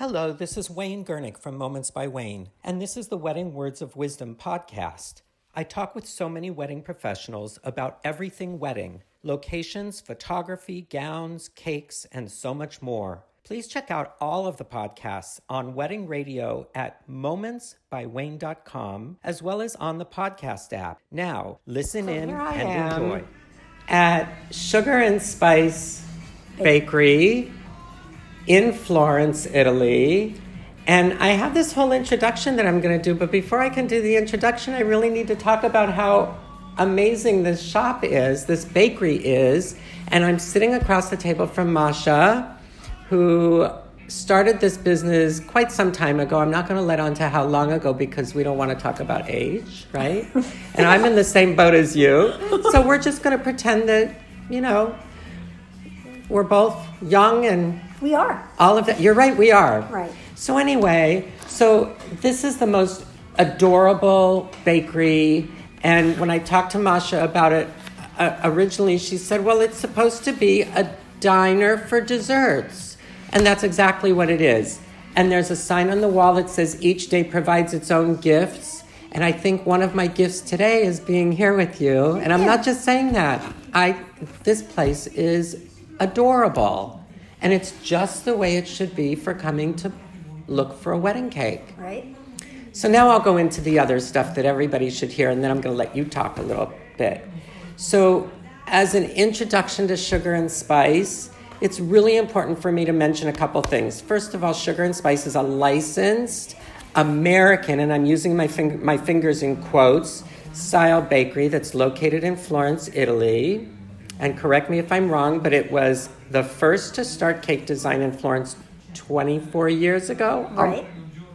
Hello, this is Wayne Gernick from Moments by Wayne, and this is the Wedding Words of Wisdom podcast. I talk with so many wedding professionals about everything wedding locations, photography, gowns, cakes, and so much more. Please check out all of the podcasts on Wedding Radio at momentsbywayne.com as well as on the podcast app. Now, listen So in and enjoy. At Sugar and Spice Bakery in Florence, Italy. And I have this whole introduction that I'm going to do, but before I can do the introduction, I really need to talk about how amazing this shop is, this bakery is. And I'm sitting across the table from Masha, who started this business quite some time ago. I'm not going to let on to how long ago because we don't want to talk about age, right? and I'm in the same boat as you. So we're just going to pretend that, you know, we're both young and We are. all of that. You're right, we are. Right. So, anyway, so this is the most adorable bakery. And when I talked to Masha about it uh, originally, she said, well, it's supposed to be a diner for desserts. And that's exactly what it is. And there's a sign on the wall that says each day provides its own gifts. And I think one of my gifts today is being here with you. And I'm Yeah. not just saying that. I this place is adorable. And it's just the way it should be for coming to look for a wedding cake. Right? So now I'll go into the other stuff that everybody should hear, and then I'm going to let you talk a little bit. So, as an introduction to sugar and spice, it's really important for me to mention a couple things. First of all, Sugar and Spice is a licensed American, and I'm using my, fing- my fingers in quotes, style bakery that's located in Florence, Italy. And correct me if I'm wrong, but it was the first to start cake design in Florence 24 years ago. Um, right?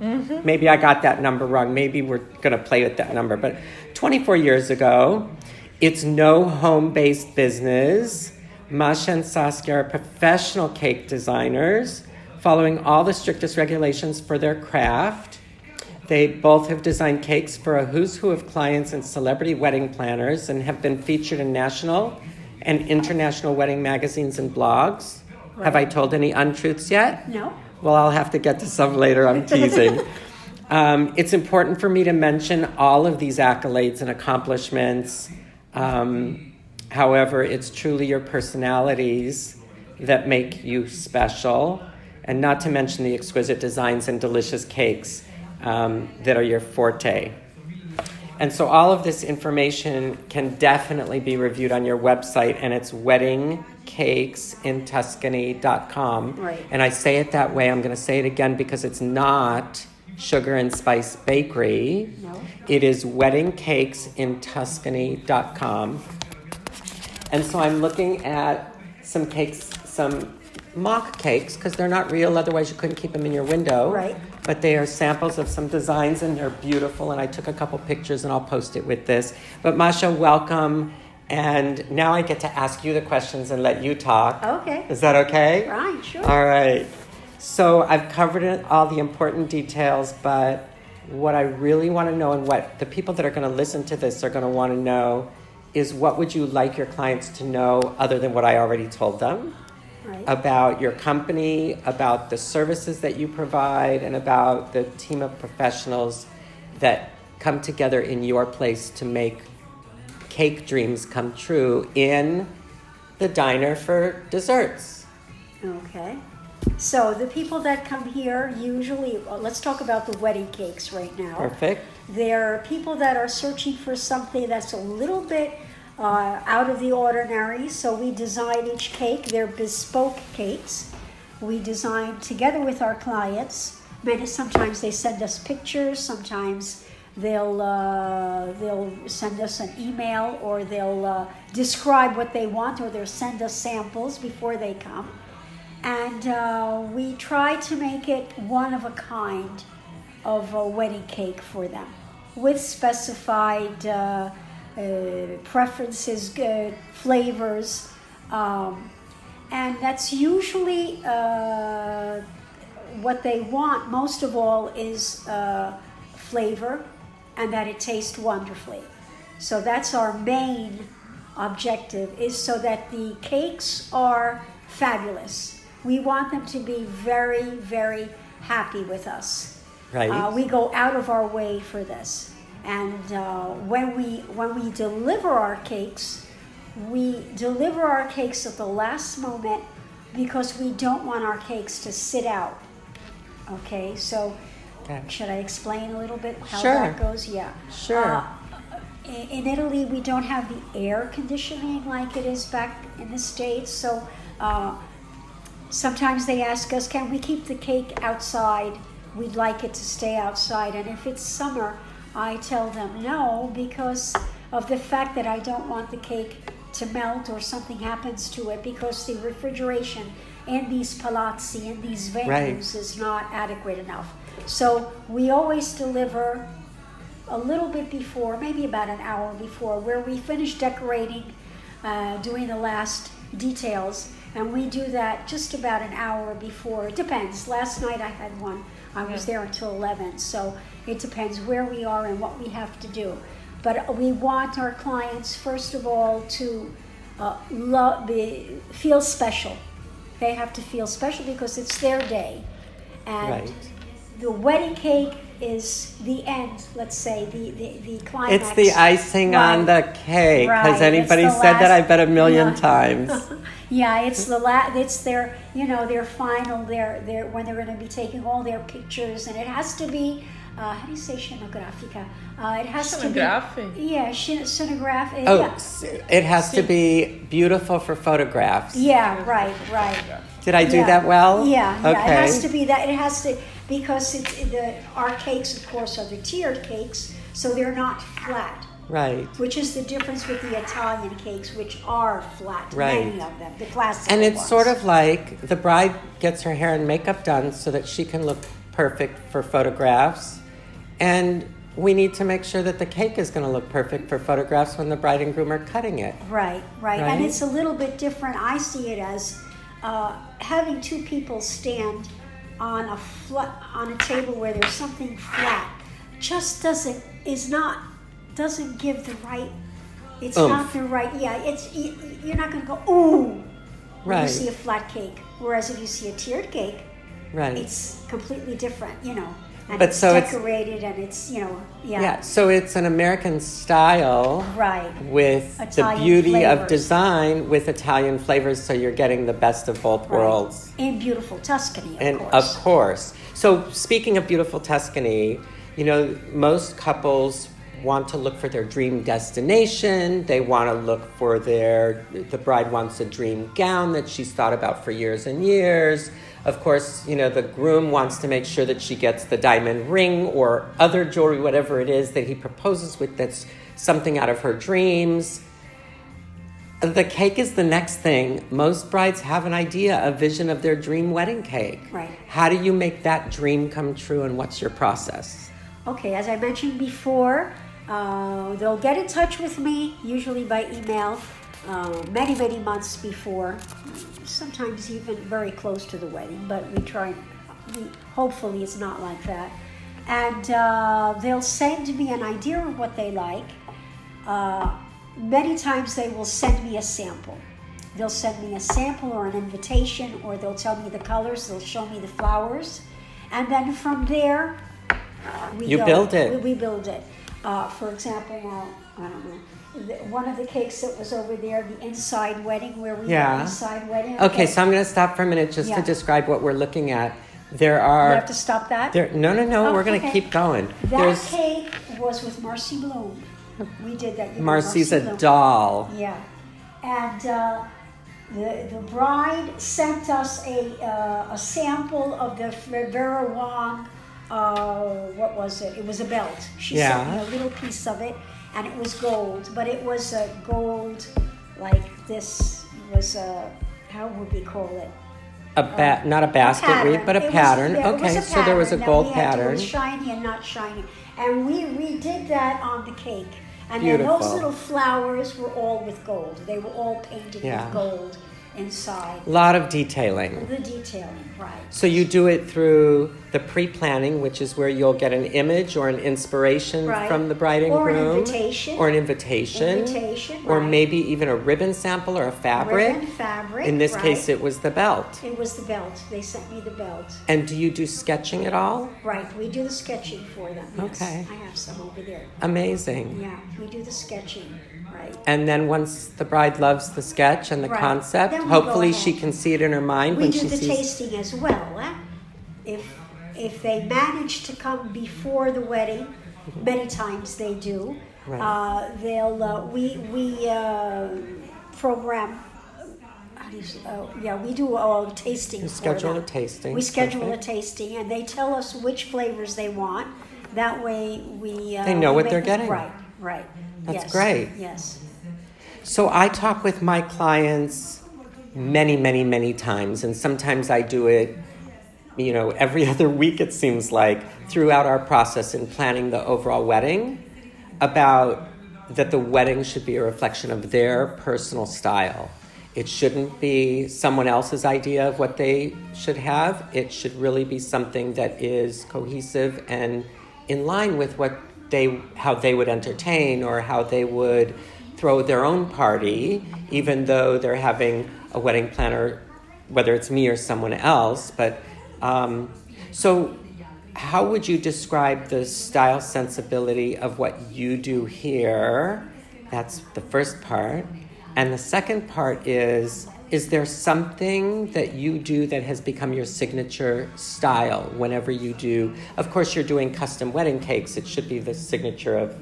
Mm-hmm. Maybe I got that number wrong. Maybe we're going to play with that number. But 24 years ago, it's no home based business. Masha and Saskia are professional cake designers, following all the strictest regulations for their craft. They both have designed cakes for a who's who of clients and celebrity wedding planners and have been featured in national and international wedding magazines and blogs. Have I told any untruths yet? No? Well, I'll have to get to some later. I'm teasing. um, it's important for me to mention all of these accolades and accomplishments. Um, however, it's truly your personalities that make you special, and not to mention the exquisite designs and delicious cakes um, that are your forte. And so all of this information can definitely be reviewed on your website, and it's weddingcakesintuscany.com. Right. And I say it that way. I'm going to say it again because it's not Sugar and Spice Bakery. No. It is weddingcakesintuscany.com. And so I'm looking at some cakes, some mock cakes, because they're not real, otherwise, you couldn't keep them in your window. Right. But they are samples of some designs and they're beautiful. And I took a couple pictures and I'll post it with this. But Masha, welcome. And now I get to ask you the questions and let you talk. Okay. Is that okay? Right, sure. All right. So I've covered it, all the important details, but what I really want to know and what the people that are going to listen to this are going to want to know is what would you like your clients to know other than what I already told them Right. about your company, about the services that you provide, and about the team of professionals that come together in your place to make cake dreams come true in the diner for desserts. Okay. So the people that come here usually, let's talk about the wedding cakes right now. Perfect. They're people that are searching for something that's a little bit uh, out of the ordinary. So we design each cake. They're bespoke cakes. We design together with our clients. Many sometimes they send us pictures. Sometimes they'll uh, they'll send us an email or they'll uh, describe what they want or they'll send us samples before they come. And uh, we try to make it one of a kind of a wedding cake for them with specified uh, preferences, uh, flavors, um, and that's usually uh, what they want most of all is uh, flavor and that it tastes wonderfully. So that's our main objective is so that the cakes are fabulous. We want them to be very, very happy with us. Right. Uh, we go out of our way for this, and uh, when we when we deliver our cakes, we deliver our cakes at the last moment because we don't want our cakes to sit out. Okay, so Okay. should I explain a little bit how Sure. that goes? Yeah. Sure. Uh, in Italy, we don't have the air conditioning like it is back in the States. So uh, sometimes they ask us, can we keep the cake outside? We'd like it to stay outside. And if it's summer, I tell them no because of the fact that I don't want the cake to melt or something happens to it because the refrigeration in these palazzi, in these venues, Right. is not adequate enough. So we always deliver a little bit before, maybe about an hour before, where we finish decorating, uh, doing the last details, and we do that just about an hour before. It depends. Last night I had one. I was there until 11, so it depends where we are and what we have to do. But we want our clients, first of all, to uh, lo- be, feel special. They have to feel special because it's their day. And Right. the wedding cake is the end, let's say, the, the, the climax. It's the icing on the cake. Right, Has anybody the said that? last- I bet a million Yeah. times. Yeah, it's the la- it's their you know their final their their when they're going to be taking all their pictures and it has to be uh, how do you say scenografica? Uh, it has to be yeah scen- scenograph. uh, Oh, yeah. it has to be beautiful for photographs. yeah, right, right. Did I do Yeah. that well? Yeah, yeah. Okay. It has to be that. It has to because it's the our cakes, of course, are the tiered cakes, so they're not flat. Right. Which is the difference with the Italian cakes, which are flat. Right. Many of them, the classic And it's ones. sort of like the bride gets her hair and makeup done so that she can look perfect for photographs. And we need to make sure that the cake is going to look perfect for photographs when the bride and groom are cutting it. Right, right, Right? and it's a little bit different. I see it as uh, having two people stand on a flat on a table where there's something flat. Just doesn't is not doesn't give the right. It's Oomph. not the right. Yeah, it's you're not going to go ooh when Right. you see a flat cake. Whereas if you see a tiered cake, Right. it's completely different. You know, and But it's so it's- decorated and it's you know yeah, yeah, so it's an American style right. with Italian the beauty of design with Italian flavors, so you're getting the best of both right. worlds. in beautiful Tuscany, of and course. of course. So speaking of beautiful Tuscany, you know, most couples want to look for their dream destination. They want to look for their the bride wants a dream gown that she's thought about for years and years. Of course, you know, the groom wants to make sure that she gets the diamond ring or other jewelry, whatever it is that he proposes with that's something out of her dreams. The cake is the next thing. Most brides have an idea, a vision of their dream wedding cake. Right. How do you make that dream come true and what's your process? Okay, as I mentioned before, uh, they'll get in touch with me, usually by email, uh, many, many months before, sometimes even very close to the wedding, but we try, we, hopefully it's not like that. And uh, they'll send me an idea of what they like. Uh, many times they will send me a sample. They'll send me a sample or an invitation, or they'll tell me the colors, they'll show me the flowers. And then from there, we You go. build it. We, we build it. Uh, for example, now I don't know. One of the cakes that was over there, the inside wedding, where we Yeah. inside wedding. Okay, so I'm going to stop for a minute just to describe what we're looking at. There are. you have to stop that. there no no no, Oh, we're going to okay. keep going. that There's cake was with Marcy Blum. We did that. you know, Marcy's Marcy a Blum. doll. Yeah, and uh, the the bride sent us a uh, a sample of the Vera Wang. Uh, what was it? It was a belt. She sent me a little piece of it, and it was gold, but it was a gold like this was a how would we call it? A ba- uh, not a basket pattern. wreath, but a It was- pattern. yeah, okay, a so there was a pattern gold to- pattern. Was shiny and not shiny, and we redid that on the cake. And then Beautiful. those little flowers were all with gold. They were all painted Yeah. with gold inside. A lot of detailing. The detailing, right. So you do it through the pre-planning, which is where you'll get an image or an inspiration Right. from the bride and Or an groom, invitation. or an invitation, Invitation, or right. maybe even a ribbon sample or a fabric. Ribbon, fabric. In this right. case, it was the belt. It was the belt. They sent me the belt. And do you do sketching at all? Right, we do the sketching for them. Yes. Okay. I have some over there. Amazing. Yeah, we do the sketching, right. And then once the bride loves the sketch and the Right. concept, hopefully she can see it in her mind We when do the tasting as well. eh? If if they manage to come before the wedding, many times they do. Right. Uh, they'll uh, we we uh, program. You oh, yeah, we do a tasting. For schedule a tasting, We schedule perfect. a tasting, and they tell us which flavors they want. That way, we uh, They know we what they're getting. Right, right. That's Yes, great. Yes. So I talk with my clients many, many, many times, and sometimes I do it, you know, every other week it seems like, throughout our process in planning the overall wedding, about that the wedding should be a reflection of their personal style. It shouldn't be someone else's idea of what they should have. It should really be something that is cohesive and in line with what they how they would entertain or how they would throw their own party, even though they're having a wedding planner, whether it's me or someone else. But um, so, how would you describe the style sensibility of what you do here? That's the first part. And the second part is is there something that you do that has become your signature style whenever you do? Of course, you're doing custom wedding cakes, it should be the signature of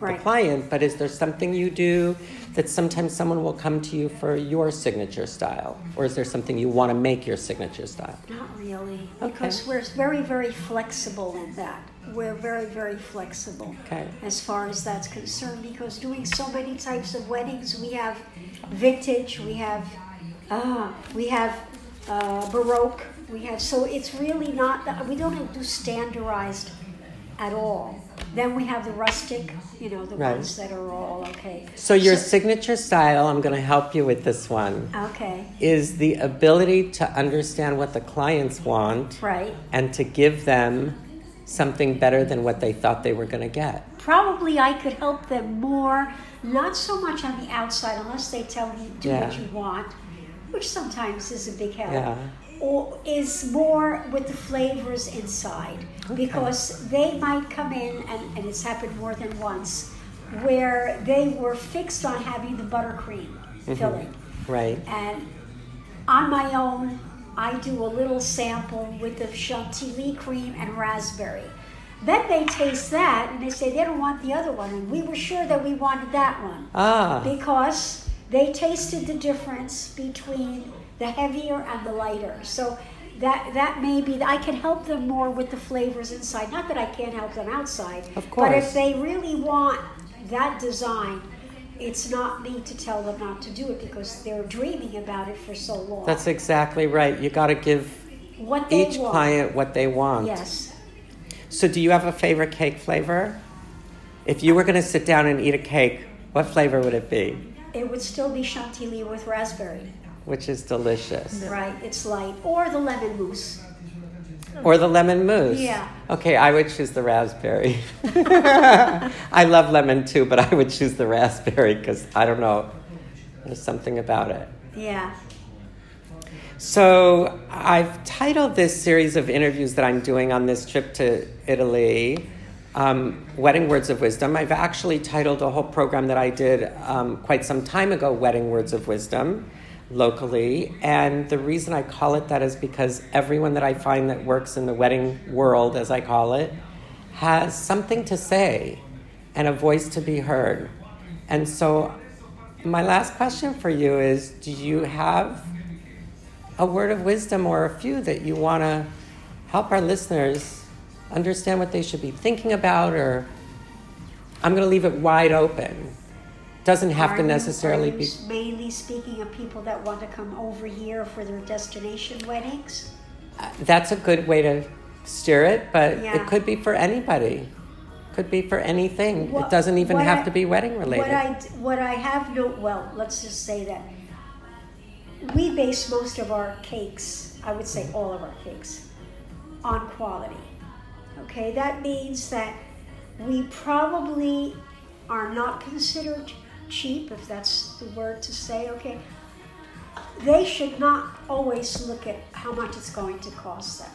Right. the client, but is there something you do that sometimes someone will come to you for your signature style? Or is there something you want to make your signature style? Not really, Okay. because we're very, very flexible in that. We're very, very flexible Okay. as far as that's concerned. Because doing so many types of weddings, we have vintage, we have, uh, we have uh, baroque, we have. So it's really not. That, we don't do standardized at all. Then we have the rustic, you know, the Right. ones that are all okay. So, your signature style, I'm going to help you with this one, okay, is the ability to understand what the clients want right. and to give them something better than what they thought they were going to get. Probably I could help them more, not so much on the outside, unless they tell me do what you want, which sometimes is a big help. Yeah. Or is more with the flavors inside because they might come in and, and it's happened more than once where they were fixed on having the buttercream Mm-hmm. filling Right? and on my own, I do a little sample with the chantilly cream and raspberry. Then they taste that and they say they don't want the other one, and we were sure that we wanted that one Ah, because they tasted the difference between the heavier and the lighter. So that that may be I can help them more with the flavors inside. Not that I can't help them outside, Of course. but if they really want that design. It's not me to tell them not to do it because they're dreaming about it for so long. that's exactly right. You got to give what they each want. client what they want. Yes. So, do you have a favorite cake flavor? If you were going to sit down and eat a cake, what flavor would it be? It would still be chantilly with raspberry. Which is delicious. Right, it's light. Or the lemon mousse. Or the lemon mousse. Yeah. Okay, I would choose the raspberry. I love lemon too, but I would choose the raspberry because I don't know. There's something about it. Yeah. So, I've titled this series of interviews that I'm doing on this trip to Italy, um, Wedding Words of Wisdom. I've actually titled a whole program that I did um, quite some time ago, Wedding Words of Wisdom, locally. And the reason I call it that is because everyone that I find that works in the wedding world, as I call it, has something to say and a voice to be heard. And so, my last question for you is Do you have a word of wisdom or a few that you want to help our listeners understand what they should be thinking about or i'm going to leave it wide open doesn't have Are to you- necessarily are you be mainly speaking of people that want to come over here for their destination weddings. Uh, that's a good way to steer it but Yeah. it could be for anybody could be for anything What- it doesn't even have I- to be wedding related What I what I have no well, let's just say that we base most of our cakes, I would say all of our cakes, on quality. Okay, that means that we probably are not considered cheap, if that's the word to say, okay. They should not always look at how much it's going to cost them.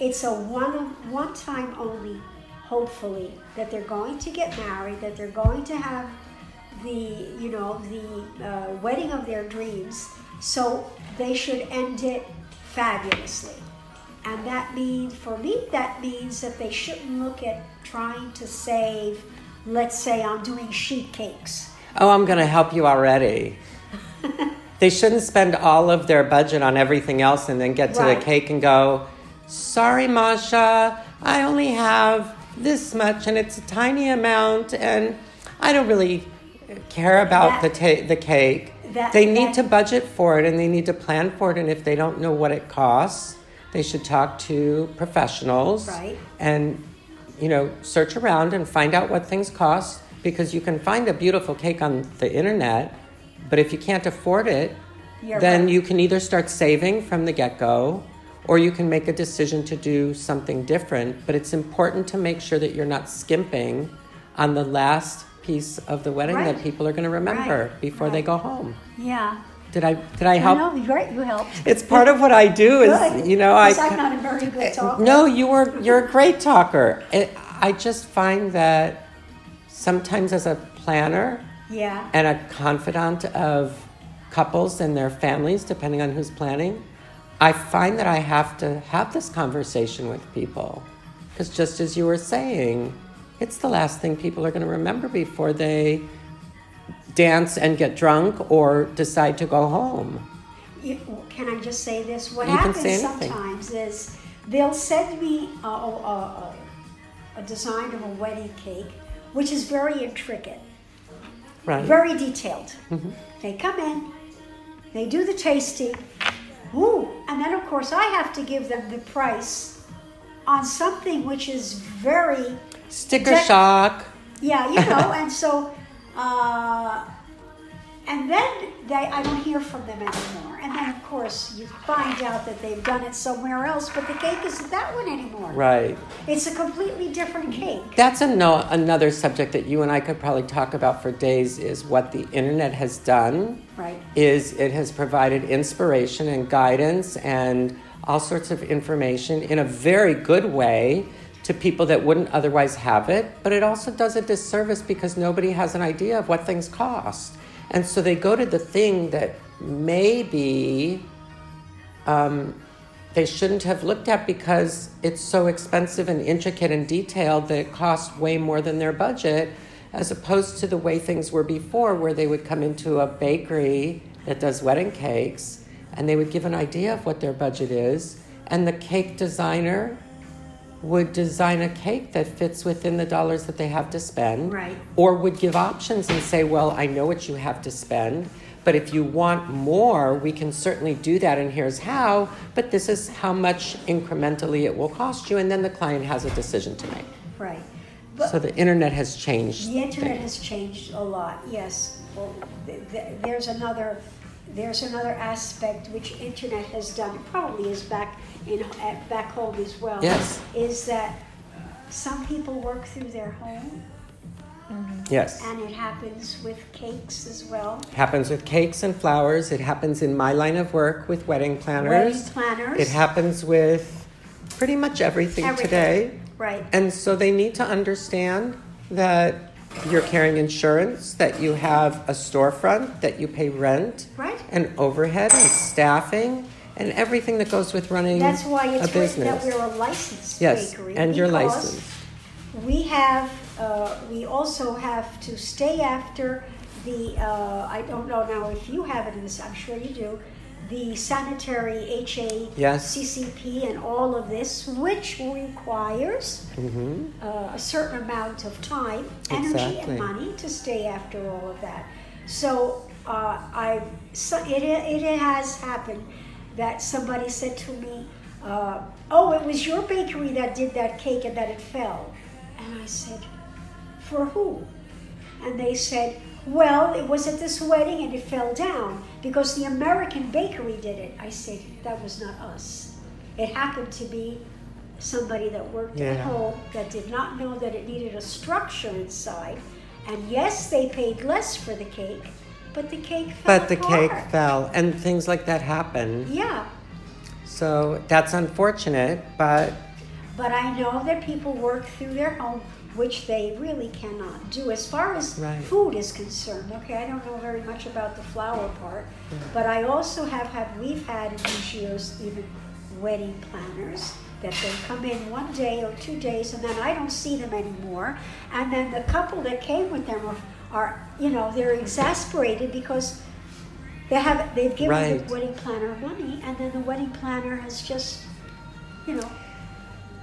It's a one one time only, hopefully, that they're going to get married, that they're going to have the you know the uh, wedding of their dreams. So they should end it fabulously. And that means, for me, that means that they shouldn't look at trying to save, let's say, I'm doing sheet cakes. Oh, I'm going to help you already. they shouldn't spend all of their budget on everything else and then get to Right. the cake and go, sorry, Masha, I only have this much and it's a tiny amount and I don't really care about That- the, ta- the cake. that- they need that- to budget for it and they need to plan for it. And if they don't know what it costs, they should talk to professionals Right. and you know search around and find out what things cost because you can find a beautiful cake on the internet but if you can't afford it You're then right. you can either start saving from the get-go or you can make a decision to do something different but it's important to make sure that you're not skimping on the last piece of the wedding that people are going to remember Right. before they go home Yeah. Did i did i help No, you're right. You helped. it's part of what i do is Good. you know i Because I'm not a very good talker. no, you were you're a great talker. It, I just find that sometimes as a planner Yeah. and a confidant of couples and their families, depending on who's planning, I find that I have to have this conversation with people. Because just as you were saying, it's the last thing people are going to remember before they dance and get drunk or decide to go home. You, can I just say this? What You happens sometimes is they'll send me a, a, a, a design of a wedding cake, which is very intricate, Right. very detailed. Mm-hmm. They come in, they do the tasting, and then of course I have to give them the price on something which is very Sticker Dec- shock. Yeah, you know, and so, uh, and then they, I don't hear from them anymore. And then, of course, you find out that they've done it somewhere else, but the cake isn't that one anymore. Right. It's a completely different cake. That's a no, another subject that you and I could probably talk about for days is what the internet has done. Right. Is it has provided inspiration and guidance and all sorts of information in a very good way to people that wouldn't otherwise have it, but it also does a disservice because nobody has an idea of what things cost. And so they go to the thing that maybe um, they shouldn't have looked at because it's so expensive and intricate and detailed that it costs way more than their budget, as opposed to the way things were before, where they would come into a bakery that does wedding cakes and they would give an idea of what their budget is, and the cake designer would design a cake that fits within the dollars that they have to spend Right. or would give options and say, Well, I know what you have to spend, but if you want more, we can certainly do that, and here's how, but this is how much incrementally it will cost you, and then the client has a decision to make. Right. But So the internet has changed. the internet things. has changed a lot, yes. Well, th- th- there's another. There's another aspect which internet has done. Probably is back in at back home as well. Yes. Is that some people work through their home, mm-hmm. Yes. and it happens with cakes as well. happens with cakes and flowers. It happens in my line of work with wedding planners. Wedding planners. It happens with pretty much everything, Everything. today. Right. And so they need to understand that you're carrying insurance, that you have a storefront, that you pay rent, Right. and overhead and staffing, and everything that goes with running That's why a it's that business. we're a licensed Yes, bakery. and you're licensed. We have, uh, we also have to stay after the, uh, I don't know now if you have it in this, I'm sure you do, the sanitary HA, Yes. And all of this, which requires hmm uh, a certain amount of time, energy, Exactly. and money to stay after all of that. So uh, I, so it, it has happened that somebody said to me, uh, "Oh, it was your bakery that did that cake and that it fell," and I said, "For who?" And they said, Well, it was at this wedding and it fell down because the American bakery did it. I said, that was not us. It happened to be somebody that worked at home that did not know that it needed a structure inside. And yes, they paid less for the cake, but the cake fell But the apart. cake fell, and things like that happen. Yeah, So that's unfortunate, but but I know that people work through their home, which they really cannot do. As far as Right. food is concerned, okay, I don't know very much about the flower part, but I also have had, we've had in these years even wedding planners that they come in one day or two days and then I don't see them anymore. And then the couple that came with them are, are you know, they're exasperated because they have they've given Right. the wedding planner money and then the wedding planner has just, you know,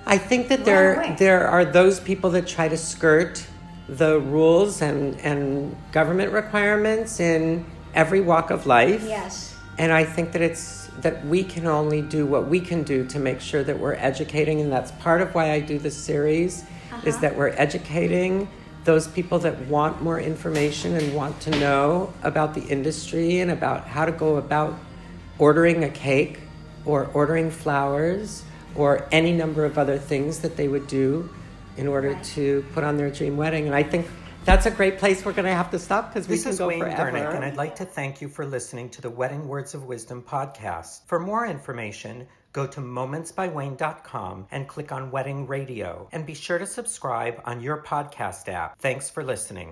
I think that there there are those people that try to skirt the rules and, and government requirements in every walk of life. yes. And I think that it's that we can only do what we can do to make sure that we're educating, and that's part of why I do this series, is Uh-huh. that we're educating those people that want more information and want to know about the industry and about how to go about ordering a cake or ordering flowers or any number of other things that they would do in order Right. to put on their dream wedding. And I think that's a great place we're going to have to stop because we This can is go Wayne forever. Durnick, and I'd like to thank you for listening to the Wedding Words of Wisdom podcast. For more information, go to momentsbywayne.com and click on Wedding Radio. And be sure to subscribe on your podcast app. Thanks for listening.